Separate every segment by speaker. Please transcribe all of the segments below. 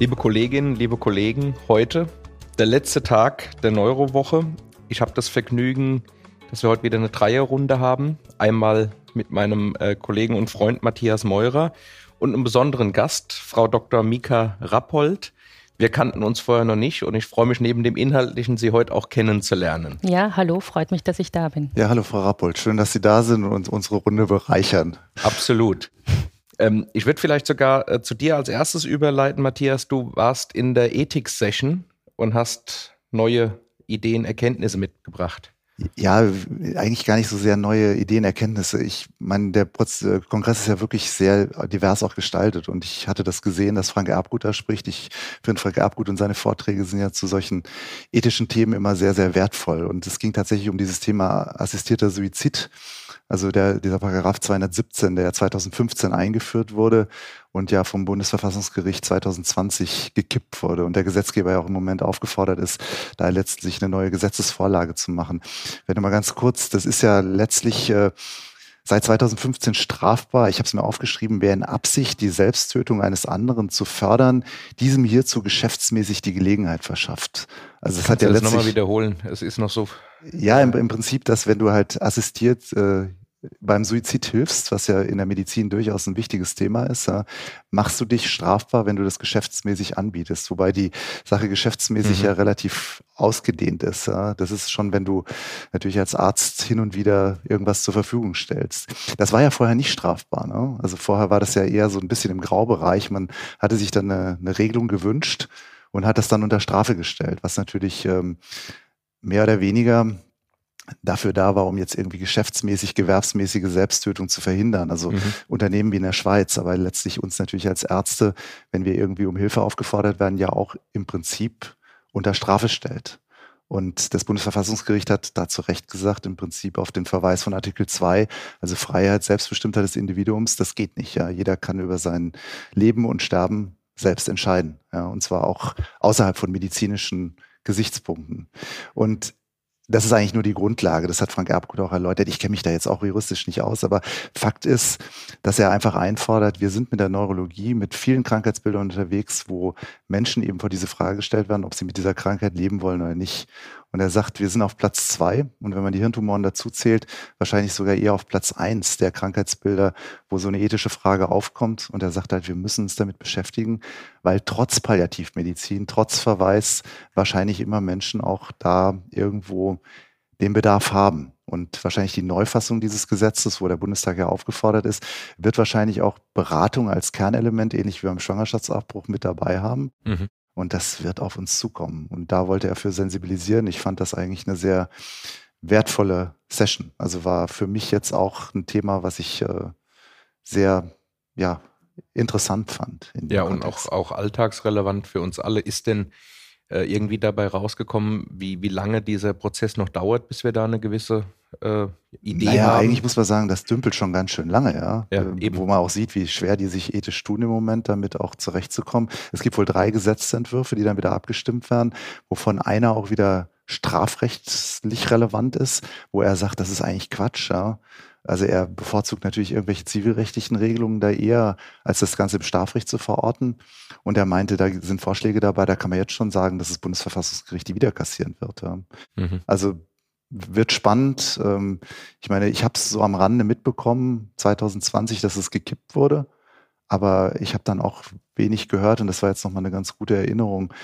Speaker 1: Liebe Kolleginnen, liebe Kollegen, heute der letzte Tag der Neurowoche. Ich habe das Vergnügen, dass wir heute wieder eine Dreierrunde haben. Einmal mit meinem äh, Kollegen und Freund Matthias Meurer und einem besonderen Gast, Frau Dr. Mika Rappold. Wir kannten uns vorher noch nicht und ich freue mich neben dem Inhaltlichen, Sie heute auch kennenzulernen.
Speaker 2: Ja, hallo, freut mich, dass ich da bin.
Speaker 3: Ja, hallo Frau Rappold, schön, dass Sie da sind und unsere Runde bereichern.
Speaker 1: Absolut. Ähm, ich würde vielleicht sogar äh, zu dir als erstes überleiten, Matthias. Du warst in der Ethik-Session und hast neue Ideen, Erkenntnisse mitgebracht.
Speaker 3: Ja, eigentlich gar nicht so sehr neue Ideen, Erkenntnisse. Ich meine, der äh, Kongress ist ja wirklich sehr divers auch gestaltet und ich hatte das gesehen, dass Frank Erbgut da spricht. Ich finde, Frank Erbgut und seine Vorträge sind ja zu solchen ethischen Themen immer sehr, sehr wertvoll. Und es ging tatsächlich um dieses Thema assistierter Suizid also der, dieser Paragraph 217, der 2015 eingeführt wurde und ja vom Bundesverfassungsgericht 2020 gekippt wurde und der Gesetzgeber ja auch im Moment aufgefordert ist, da letztlich eine neue Gesetzesvorlage zu machen. Wenn du mal ganz kurz, das ist ja letztlich äh, seit 2015 strafbar. Ich habe es mir aufgeschrieben, wer in Absicht, die Selbsttötung eines anderen zu fördern, diesem hierzu geschäftsmäßig die Gelegenheit verschafft.
Speaker 1: Also es hat ja das letztlich nochmal wiederholen. Es ist noch so.
Speaker 3: Ja, im, im Prinzip, dass wenn du halt assistiert äh, beim Suizid hilfst, was ja in der Medizin durchaus ein wichtiges Thema ist, ja, machst du dich strafbar, wenn du das geschäftsmäßig anbietest. Wobei die Sache geschäftsmäßig mhm. ja relativ ausgedehnt ist. Ja. Das ist schon, wenn du natürlich als Arzt hin und wieder irgendwas zur Verfügung stellst. Das war ja vorher nicht strafbar. Ne? Also vorher war das ja eher so ein bisschen im Graubereich. Man hatte sich dann eine, eine Regelung gewünscht und hat das dann unter Strafe gestellt, was natürlich ähm, mehr oder weniger dafür da war, um jetzt irgendwie geschäftsmäßig, gewerbsmäßige Selbsttötung zu verhindern. Also mhm. Unternehmen wie in der Schweiz, aber letztlich uns natürlich als Ärzte, wenn wir irgendwie um Hilfe aufgefordert werden, ja auch im Prinzip unter Strafe stellt. Und das Bundesverfassungsgericht hat dazu Recht gesagt, im Prinzip auf den Verweis von Artikel 2, also Freiheit, Selbstbestimmtheit des Individuums, das geht nicht. Ja. Jeder kann über sein Leben und Sterben selbst entscheiden. Ja. Und zwar auch außerhalb von medizinischen Gesichtspunkten. Und das ist eigentlich nur die Grundlage. Das hat Frank Erbgut auch erläutert. Ich kenne mich da jetzt auch juristisch nicht aus, aber Fakt ist, dass er einfach einfordert, wir sind mit der Neurologie, mit vielen Krankheitsbildern unterwegs, wo Menschen eben vor diese Frage gestellt werden, ob sie mit dieser Krankheit leben wollen oder nicht. Und er sagt, wir sind auf Platz zwei und wenn man die Hirntumoren dazu zählt, wahrscheinlich sogar eher auf Platz eins der Krankheitsbilder, wo so eine ethische Frage aufkommt. Und er sagt halt, wir müssen uns damit beschäftigen, weil trotz Palliativmedizin, trotz Verweis wahrscheinlich immer Menschen auch da irgendwo den Bedarf haben. Und wahrscheinlich die Neufassung dieses Gesetzes, wo der Bundestag ja aufgefordert ist, wird wahrscheinlich auch Beratung als Kernelement, ähnlich wie beim Schwangerschaftsabbruch, mit dabei haben. Mhm. Und das wird auf uns zukommen. Und da wollte er für sensibilisieren. Ich fand das eigentlich eine sehr wertvolle Session. Also war für mich jetzt auch ein Thema, was ich äh, sehr, ja, interessant fand.
Speaker 1: ja, und auch, auch alltagsrelevant für uns alle. Ist denn äh, irgendwie dabei rausgekommen, wie, wie lange dieser Prozess noch dauert, bis wir da eine gewisse äh, Idee naja, haben?
Speaker 3: eigentlich muss man sagen, das dümpelt schon ganz schön lange, ja. ja äh, wo man auch sieht, wie schwer die sich ethisch tun im Moment, damit auch zurechtzukommen. Es gibt wohl drei Gesetzentwürfe, die dann wieder abgestimmt werden, wovon einer auch wieder strafrechtlich relevant ist, wo er sagt, das ist eigentlich Quatsch, ja. Also er bevorzugt natürlich irgendwelche zivilrechtlichen Regelungen da eher, als das Ganze im Strafrecht zu verorten. Und er meinte, da sind Vorschläge dabei, da kann man jetzt schon sagen, dass das Bundesverfassungsgericht die wieder kassieren wird. Ja. Mhm. Also wird spannend. Ähm, ich meine, ich habe es so am Rande mitbekommen, 2020, dass es gekippt wurde. Aber ich habe dann auch wenig gehört und das war jetzt nochmal eine ganz gute Erinnerung.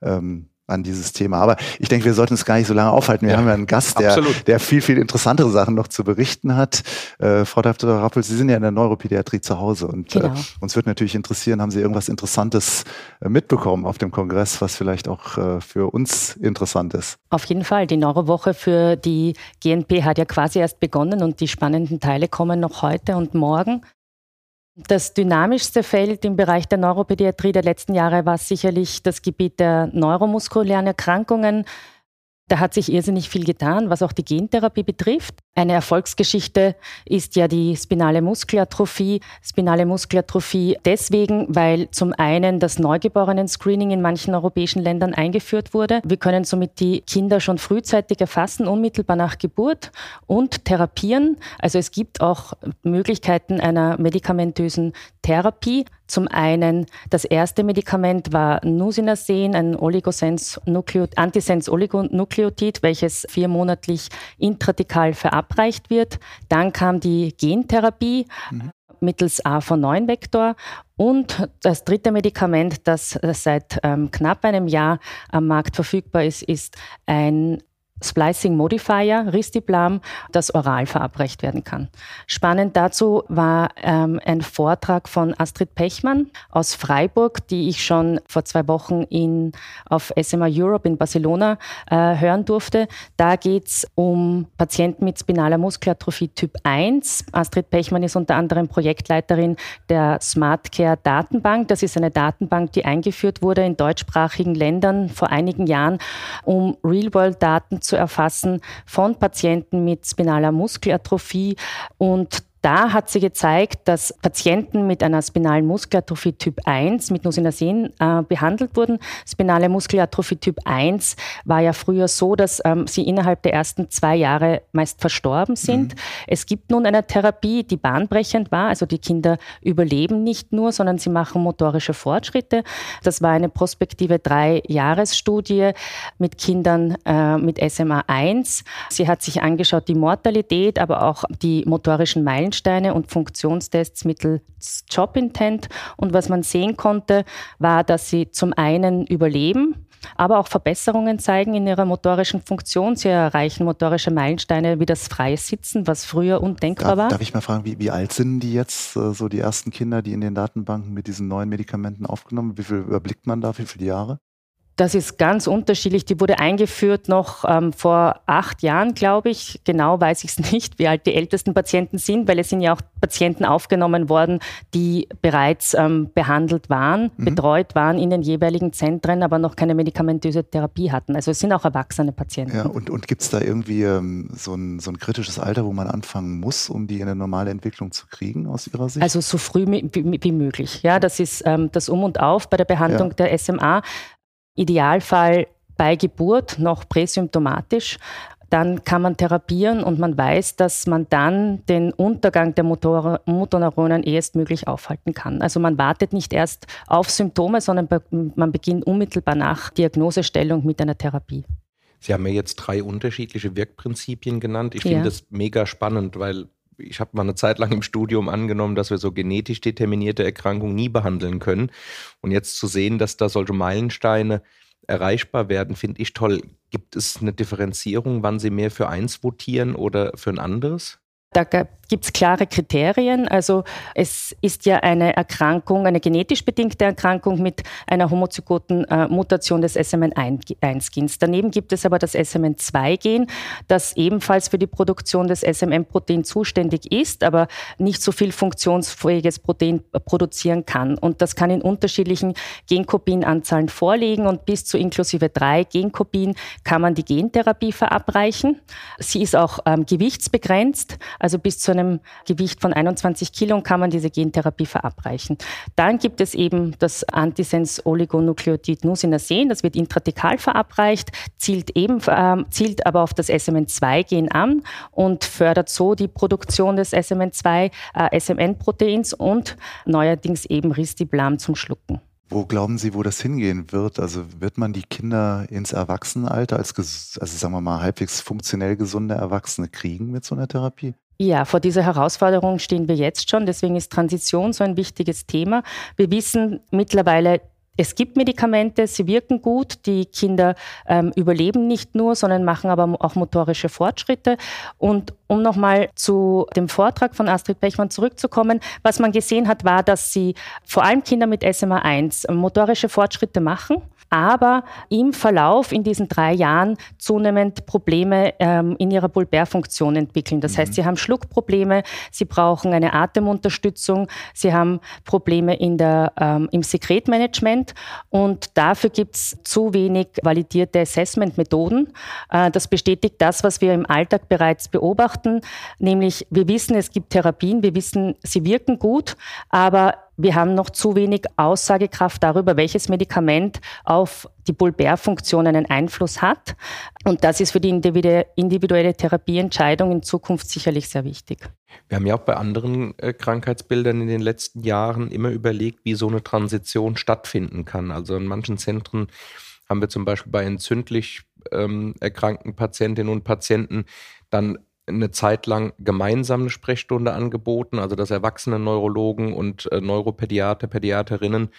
Speaker 3: Ähm, an dieses Thema. Aber ich denke, wir sollten uns gar nicht so lange aufhalten. Wir ja, haben ja einen Gast, der, der viel, viel interessantere Sachen noch zu berichten hat. Äh, Frau Dr. Rappel, Sie sind ja in der Neuropädiatrie zu Hause und äh, genau. äh, uns wird natürlich interessieren, haben Sie irgendwas Interessantes äh, mitbekommen auf dem Kongress, was vielleicht auch äh, für uns interessant ist?
Speaker 2: Auf jeden Fall. Die Neurowoche für die GNP hat ja quasi erst begonnen und die spannenden Teile kommen noch heute und morgen. Das dynamischste Feld im Bereich der Neuropädiatrie der letzten Jahre war sicherlich das Gebiet der neuromuskulären Erkrankungen. Da hat sich irrsinnig viel getan, was auch die Gentherapie betrifft. Eine Erfolgsgeschichte ist ja die spinale Muskelatrophie. Spinale Muskelatrophie deswegen, weil zum einen das Neugeborenen-Screening in manchen europäischen Ländern eingeführt wurde. Wir können somit die Kinder schon frühzeitig erfassen, unmittelbar nach Geburt und therapieren. Also es gibt auch Möglichkeiten einer medikamentösen Therapie. Zum einen, das erste Medikament war Nusinasen, ein Antisens-Oligonukleotid, welches viermonatlich intradikal verabreicht wird. Dann kam die Gentherapie. Mhm mittels AV9-Vektor. Und das dritte Medikament, das seit ähm, knapp einem Jahr am Markt verfügbar ist, ist ein Splicing Modifier, Ristiplam, das oral verabreicht werden kann. Spannend dazu war ähm, ein Vortrag von Astrid Pechmann aus Freiburg, die ich schon vor zwei Wochen in, auf SMA Europe in Barcelona äh, hören durfte. Da geht es um Patienten mit spinaler Muskelatrophie Typ 1. Astrid Pechmann ist unter anderem Projektleiterin der Smart Care Datenbank. Das ist eine Datenbank, die eingeführt wurde in deutschsprachigen Ländern vor einigen Jahren, um Real-World-Daten zu erfassen von Patienten mit spinaler Muskelatrophie und da hat sie gezeigt, dass Patienten mit einer spinalen Muskelatrophie Typ 1 mit Nusinasen äh, behandelt wurden. Spinale Muskelatrophie Typ 1 war ja früher so, dass ähm, sie innerhalb der ersten zwei Jahre meist verstorben sind. Mhm. Es gibt nun eine Therapie, die bahnbrechend war. Also die Kinder überleben nicht nur, sondern sie machen motorische Fortschritte. Das war eine prospektive Drei-Jahres-Studie mit Kindern äh, mit SMA 1. Sie hat sich angeschaut die Mortalität, aber auch die motorischen Meilen Meilensteine und Funktionstests mittels Job Intent. Und was man sehen konnte, war, dass sie zum einen überleben, aber auch Verbesserungen zeigen in ihrer motorischen Funktion. Sie erreichen motorische Meilensteine wie das freie Sitzen, was früher undenkbar
Speaker 3: darf,
Speaker 2: war.
Speaker 3: Darf ich mal fragen, wie, wie alt sind die jetzt, äh, so die ersten Kinder, die in den Datenbanken mit diesen neuen Medikamenten aufgenommen? Wie viel überblickt man da? Wie viele Jahre?
Speaker 2: Das ist ganz unterschiedlich. Die wurde eingeführt noch ähm, vor acht Jahren, glaube ich. Genau weiß ich es nicht, wie alt die ältesten Patienten sind, weil es sind ja auch Patienten aufgenommen worden, die bereits ähm, behandelt waren, mhm. betreut waren in den jeweiligen Zentren, aber noch keine medikamentöse Therapie hatten. Also es sind auch erwachsene Patienten.
Speaker 3: Ja, und, und gibt es da irgendwie ähm, so, ein, so ein kritisches Alter, wo man anfangen muss, um die in eine normale Entwicklung zu kriegen aus Ihrer Sicht?
Speaker 2: Also so früh wie, wie möglich. Ja, das ist ähm, das Um und Auf bei der Behandlung ja. der SMA. Idealfall bei Geburt noch präsymptomatisch. Dann kann man therapieren und man weiß, dass man dann den Untergang der Motor Motorneuronen erstmöglich aufhalten kann. Also man wartet nicht erst auf Symptome, sondern man beginnt unmittelbar nach Diagnosestellung mit einer Therapie.
Speaker 1: Sie haben mir jetzt drei unterschiedliche Wirkprinzipien genannt. Ich finde das mega spannend, weil ich habe mal eine Zeit lang im Studium angenommen, dass wir so genetisch determinierte Erkrankungen nie behandeln können. Und jetzt zu sehen, dass da solche Meilensteine erreichbar werden, finde ich toll. Gibt es eine Differenzierung, wann Sie mehr für eins votieren oder für ein anderes?
Speaker 2: Da gibt es klare Kriterien. Also es ist ja eine Erkrankung, eine genetisch bedingte Erkrankung mit einer homozygoten äh, Mutation des SMN1-Gens. Daneben gibt es aber das SMN2-Gen, das ebenfalls für die Produktion des SMN-Proteins zuständig ist, aber nicht so viel funktionsfähiges Protein produzieren kann. Und das kann in unterschiedlichen Genkopienanzahlen vorliegen und bis zu inklusive drei Genkopien kann man die Gentherapie verabreichen. Sie ist auch ähm, gewichtsbegrenzt. Also bis zu einem Gewicht von 21 Kilo kann man diese Gentherapie verabreichen. Dann gibt es eben das Antisens Oligonukleotid Nusinasen, das wird intratekal verabreicht, zielt, eben, äh, zielt aber auf das SMN2-Gen an und fördert so die Produktion des SMN2, äh, und neuerdings eben Ristiblam zum Schlucken.
Speaker 3: Wo glauben Sie, wo das hingehen wird? Also wird man die Kinder ins Erwachsenenalter als, also sagen wir mal, halbwegs funktionell gesunde Erwachsene kriegen mit so einer Therapie?
Speaker 2: Ja, vor dieser Herausforderung stehen wir jetzt schon. Deswegen ist Transition so ein wichtiges Thema. Wir wissen mittlerweile, es gibt Medikamente, sie wirken gut, die Kinder ähm, überleben nicht nur, sondern machen aber auch motorische Fortschritte. Und um nochmal zu dem Vortrag von Astrid Pechmann zurückzukommen, was man gesehen hat, war, dass sie vor allem Kinder mit SMA 1 motorische Fortschritte machen aber im Verlauf in diesen drei Jahren zunehmend Probleme ähm, in ihrer Bulbärfunktion entwickeln. Das mhm. heißt, sie haben Schluckprobleme, sie brauchen eine Atemunterstützung, sie haben Probleme in der, ähm, im Sekretmanagement Medikament und dafür gibt es zu wenig validierte Assessment-Methoden. Äh, das bestätigt das, was wir im Alltag bereits beobachten, nämlich wir wissen, es gibt Therapien, wir wissen, sie wirken gut, aber wir haben noch zu wenig Aussagekraft darüber, welches Medikament auf die Bulbärfunktion einen Einfluss hat. Und das ist für die individuelle Therapieentscheidung in Zukunft sicherlich sehr wichtig.
Speaker 1: Wir haben ja auch bei anderen äh, Krankheitsbildern in den letzten Jahren immer überlegt, wie so eine Transition stattfinden kann. Also in manchen Zentren haben wir zum Beispiel bei entzündlich ähm, erkrankten Patientinnen und Patienten dann eine Zeit lang gemeinsam eine Sprechstunde angeboten, also dass erwachsene Neurologen und äh, Neuropädiater, Pädiaterinnen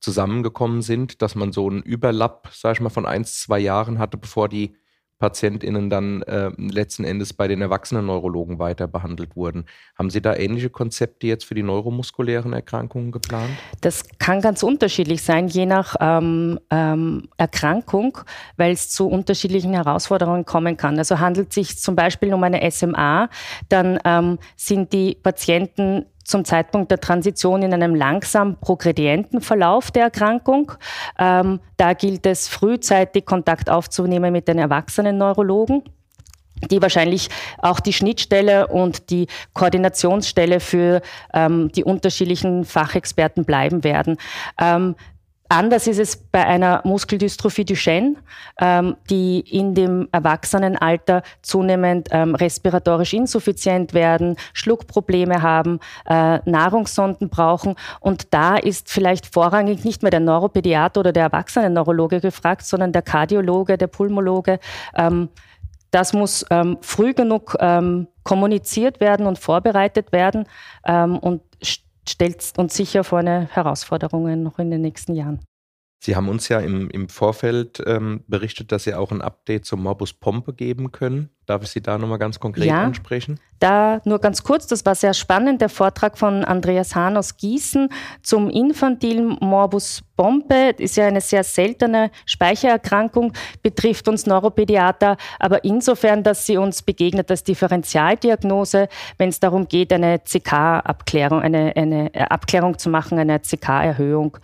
Speaker 1: zusammengekommen sind, dass man so einen Überlapp, sag ich mal, von eins, zwei Jahren hatte, bevor die PatientInnen dann äh, letzten Endes bei den erwachsenen Neurologen weiter behandelt wurden. Haben Sie da ähnliche Konzepte jetzt für die neuromuskulären Erkrankungen geplant?
Speaker 2: Das kann ganz unterschiedlich sein, je nach ähm, ähm, Erkrankung, weil es zu unterschiedlichen Herausforderungen kommen kann. Also handelt es sich zum Beispiel um eine SMA, dann ähm, sind die Patienten zum Zeitpunkt der Transition in einem langsam progredienten Verlauf der Erkrankung. Ähm, da gilt es frühzeitig Kontakt aufzunehmen mit den erwachsenen Neurologen die wahrscheinlich auch die Schnittstelle und die Koordinationsstelle für ähm, die unterschiedlichen Fachexperten bleiben werden. Ähm, Anders ist es bei einer Muskeldystrophie Duchenne, ähm, die in dem Erwachsenenalter zunehmend ähm, respiratorisch insuffizient werden, Schluckprobleme haben, äh, Nahrungssonden brauchen. Und da ist vielleicht vorrangig nicht mehr der Neuropädiater oder der Erwachsenenneurologe gefragt, sondern der Kardiologe, der Pulmologe. Ähm, das muss ähm, früh genug ähm, kommuniziert werden und vorbereitet werden ähm, und stellt uns sicher vor eine Herausforderungen noch in den nächsten Jahren.
Speaker 1: Sie haben uns ja im, im Vorfeld ähm, berichtet, dass Sie auch ein Update zum Morbus Pompe geben können. Darf ich Sie da nochmal ganz konkret ja, ansprechen?
Speaker 2: Da nur ganz kurz, das war sehr spannend, der Vortrag von Andreas Hahn aus Gießen zum infantilen Morbus Pompe. Ist ja eine sehr seltene Speichererkrankung, betrifft uns Neuropädiater, aber insofern, dass sie uns begegnet als Differentialdiagnose, wenn es darum geht, eine CK-Abklärung, eine, eine Abklärung zu machen, eine CK-Erhöhung.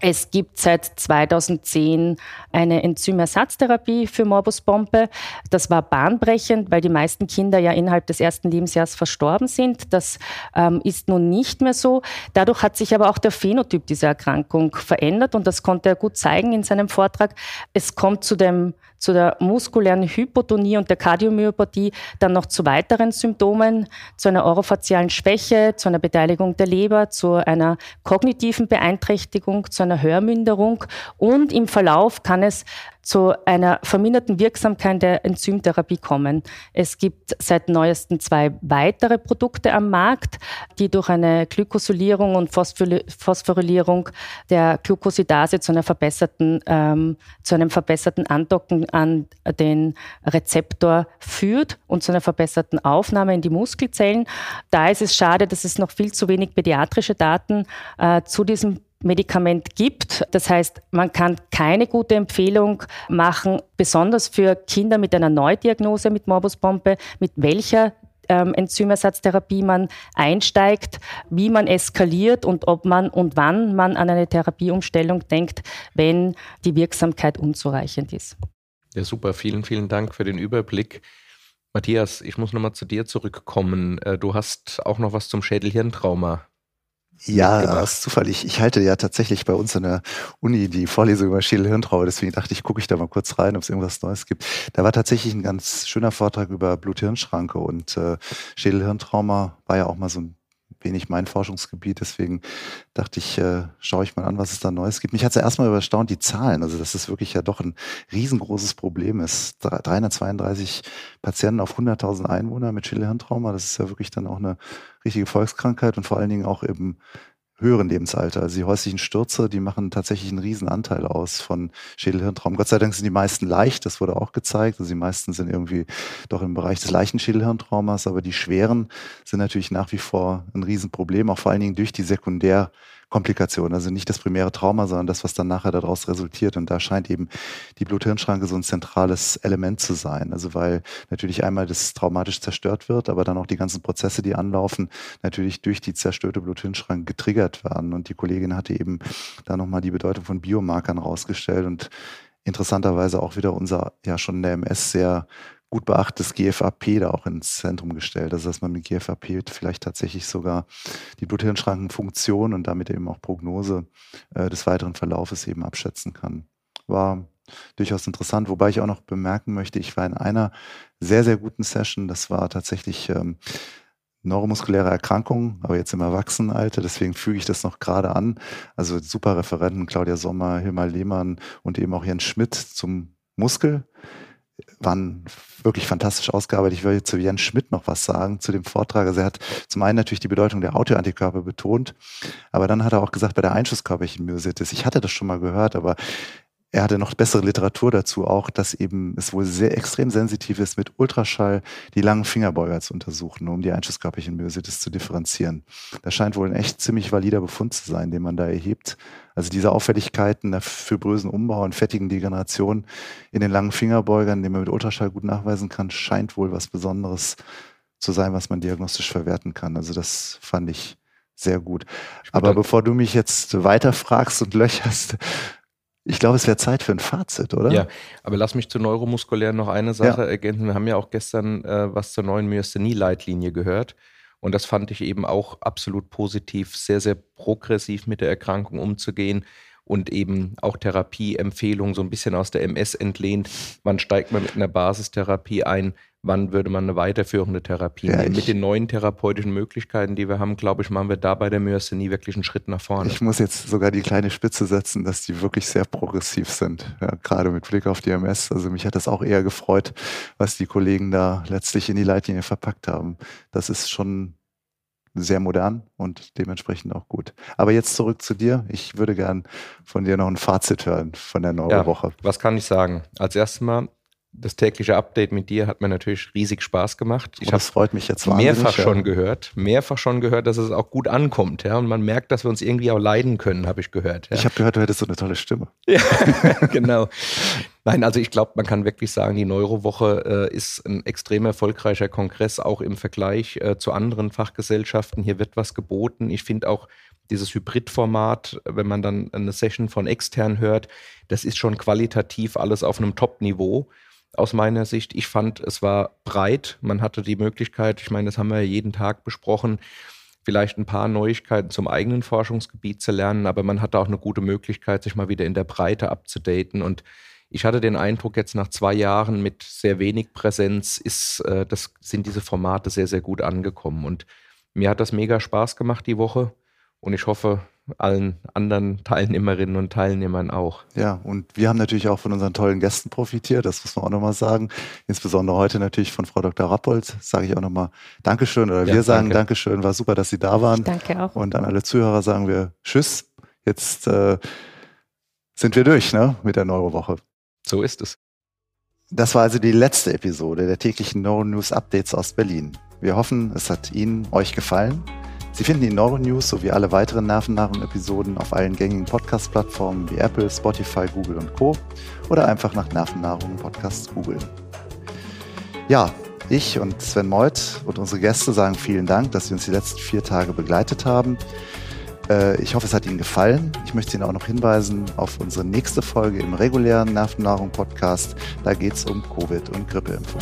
Speaker 2: Es gibt seit 2010 eine Enzymersatztherapie für Morbus Pompe. Das war bahnbrechend, weil die meisten Kinder ja innerhalb des ersten Lebensjahres verstorben sind. Das ähm, ist nun nicht mehr so. Dadurch hat sich aber auch der Phänotyp dieser Erkrankung verändert und das konnte er gut zeigen in seinem Vortrag. Es kommt zu dem zu der muskulären Hypotonie und der Kardiomyopathie dann noch zu weiteren Symptomen, zu einer orofazialen Schwäche, zu einer Beteiligung der Leber, zu einer kognitiven Beeinträchtigung, zu einer Hörminderung. Und im Verlauf kann es zu einer verminderten Wirksamkeit der Enzymtherapie kommen. Es gibt seit neuestem zwei weitere Produkte am Markt, die durch eine Glykosylierung und Phosphorylierung der Glucosidase zu einer verbesserten, ähm, zu einem verbesserten Andocken an den Rezeptor führt und zu einer verbesserten Aufnahme in die Muskelzellen. Da ist es schade, dass es noch viel zu wenig pädiatrische Daten äh, zu diesem Medikament gibt. Das heißt, man kann keine gute Empfehlung machen, besonders für Kinder mit einer Neudiagnose mit Morbus Pompe, mit welcher ähm, Enzymersatztherapie man einsteigt, wie man eskaliert und ob man und wann man an eine Therapieumstellung denkt, wenn die Wirksamkeit unzureichend ist.
Speaker 1: Ja, super. Vielen, vielen Dank für den Überblick. Matthias, ich muss nochmal zu dir zurückkommen. Äh, du hast auch noch was zum Schädelhirntrauma
Speaker 3: ja, das ist zufällig. Ich halte ja tatsächlich bei uns in der Uni die Vorlesung über Schädelhirntrauma, deswegen dachte ich, gucke ich da mal kurz rein, ob es irgendwas Neues gibt. Da war tatsächlich ein ganz schöner Vortrag über Blut-Hirn-Schranke und äh, Schädelhirntrauma war ja auch mal so ein wenig mein Forschungsgebiet. Deswegen dachte ich, äh, schaue ich mal an, was es da Neues gibt. Mich hat es ja erstmal überstaunt, die Zahlen. Also, dass es wirklich ja doch ein riesengroßes Problem ist. 332 Patienten auf 100.000 Einwohner mit Schädelhirntrauma. Das ist ja wirklich dann auch eine richtige Volkskrankheit und vor allen Dingen auch eben höheren Lebensalter. Also die häuslichen Stürze, die machen tatsächlich einen riesen Anteil aus von Schädelhirntraum. Gott sei Dank sind die meisten leicht, das wurde auch gezeigt. Also die meisten sind irgendwie doch im Bereich des leichten Schädelhirntraumas, aber die schweren sind natürlich nach wie vor ein Riesenproblem, auch vor allen Dingen durch die Sekundär Komplikation. Also nicht das primäre Trauma, sondern das, was dann nachher daraus resultiert. Und da scheint eben die Blut-Hirn-Schranke so ein zentrales Element zu sein. Also weil natürlich einmal das traumatisch zerstört wird, aber dann auch die ganzen Prozesse, die anlaufen, natürlich durch die zerstörte Blut-Hirn-Schranke getriggert werden. Und die Kollegin hatte eben da nochmal die Bedeutung von Biomarkern rausgestellt und interessanterweise auch wieder unser ja schon in der MS sehr gut beachtetes GFAP da auch ins Zentrum gestellt. Also dass man mit GFAP vielleicht tatsächlich sogar die Bluthirnschrankenfunktion und damit eben auch Prognose äh, des weiteren Verlaufes eben abschätzen kann. War durchaus interessant, wobei ich auch noch bemerken möchte, ich war in einer sehr, sehr guten Session. Das war tatsächlich ähm, neuromuskuläre Erkrankungen, aber jetzt im Erwachsenenalter, deswegen füge ich das noch gerade an. Also super Referenten, Claudia Sommer, Hilmar Lehmann und eben auch Jens Schmidt zum Muskel waren wirklich fantastisch ausgearbeitet. Ich will zu Jens Schmidt noch was sagen zu dem Vortrag. Also er hat zum einen natürlich die Bedeutung der Autoantikörper betont, aber dann hat er auch gesagt, bei der Einschusskörperchen Myositis, ich hatte das schon mal gehört, aber er hatte noch bessere Literatur dazu auch, dass eben es wohl sehr extrem sensitiv ist, mit Ultraschall die langen Fingerbeuger zu untersuchen, um die Einschusskörperchen Myositis zu differenzieren. Das scheint wohl ein echt ziemlich valider Befund zu sein, den man da erhebt. Also diese Auffälligkeiten der fibrösen Umbau und fettigen Degeneration in den langen Fingerbeugern, den man mit Ultraschall gut nachweisen kann, scheint wohl was Besonderes zu sein, was man diagnostisch verwerten kann. Also das fand ich sehr gut. Aber bevor du mich jetzt weiter fragst und löcherst, ich glaube, es wäre Zeit für ein Fazit, oder?
Speaker 1: Ja, aber lass mich zu Neuromuskulär noch eine Sache ja. ergänzen. Wir haben ja auch gestern äh, was zur neuen Myasthenie-Leitlinie gehört. Und das fand ich eben auch absolut positiv, sehr, sehr progressiv mit der Erkrankung umzugehen und eben auch Therapieempfehlungen so ein bisschen aus der MS entlehnt. Wann steigt man mit einer Basistherapie ein? wann würde man eine weiterführende Therapie ja, nehmen. Mit den neuen therapeutischen Möglichkeiten, die wir haben, glaube ich, machen wir da bei der Myasthenie wirklich einen Schritt nach vorne.
Speaker 3: Ich muss jetzt sogar die kleine Spitze setzen, dass die wirklich sehr progressiv sind, ja, gerade mit Blick auf die MS. Also mich hat das auch eher gefreut, was die Kollegen da letztlich in die Leitlinie verpackt haben. Das ist schon sehr modern und dementsprechend auch gut. Aber jetzt zurück zu dir. Ich würde gern von dir noch ein Fazit hören von der Neurowoche. Ja,
Speaker 1: was kann ich sagen? Als erstes Mal, das tägliche Update mit dir hat mir natürlich riesig Spaß gemacht.
Speaker 3: Ich oh, das freut mich jetzt
Speaker 1: mehrfach ja. schon gehört, mehrfach schon gehört, dass es auch gut ankommt, ja, und man merkt, dass wir uns irgendwie auch leiden können, habe ich gehört.
Speaker 3: Ja. Ich habe gehört, du hättest so eine tolle Stimme.
Speaker 1: Ja, genau. Nein, also ich glaube, man kann wirklich sagen, die Neurowoche äh, ist ein extrem erfolgreicher Kongress, auch im Vergleich äh, zu anderen Fachgesellschaften. Hier wird was geboten. Ich finde auch dieses Hybridformat, wenn man dann eine Session von extern hört, das ist schon qualitativ alles auf einem Top-Niveau aus meiner Sicht. Ich fand, es war breit. Man hatte die Möglichkeit, ich meine, das haben wir ja jeden Tag besprochen, vielleicht ein paar Neuigkeiten zum eigenen Forschungsgebiet zu lernen, aber man hatte auch eine gute Möglichkeit, sich mal wieder in der Breite abzudaten. Und ich hatte den Eindruck, jetzt nach zwei Jahren mit sehr wenig Präsenz ist, äh, das sind diese Formate sehr, sehr gut angekommen. Und mir hat das mega Spaß gemacht die Woche. Und ich hoffe, allen anderen Teilnehmerinnen und Teilnehmern auch.
Speaker 3: Ja, und wir haben natürlich auch von unseren tollen Gästen profitiert, das muss man auch nochmal sagen. Insbesondere heute natürlich von Frau Dr. Rappold, sage ich auch nochmal Dankeschön oder ja, wir sagen danke. Dankeschön, war super, dass Sie da waren.
Speaker 2: Danke auch.
Speaker 3: Und an alle Zuhörer sagen wir Tschüss. Jetzt äh, sind wir durch ne, mit der Neurowoche.
Speaker 1: So ist es.
Speaker 3: Das war also die letzte Episode der täglichen Neuro News Updates aus Berlin. Wir hoffen, es hat Ihnen, euch gefallen. Sie finden die Neuronews sowie alle weiteren Nervennahrung-Episoden auf allen gängigen Podcast-Plattformen wie Apple, Spotify, Google und Co. oder einfach nach Nervennahrung Podcasts googeln. Ja, ich und Sven Meuth und unsere Gäste sagen vielen Dank, dass Sie uns die letzten vier Tage begleitet haben. Äh, ich hoffe, es hat Ihnen gefallen. Ich möchte Ihnen auch noch hinweisen auf unsere nächste Folge im regulären Nervennahrung-Podcast. Da geht es um Covid und Grippeimpfung.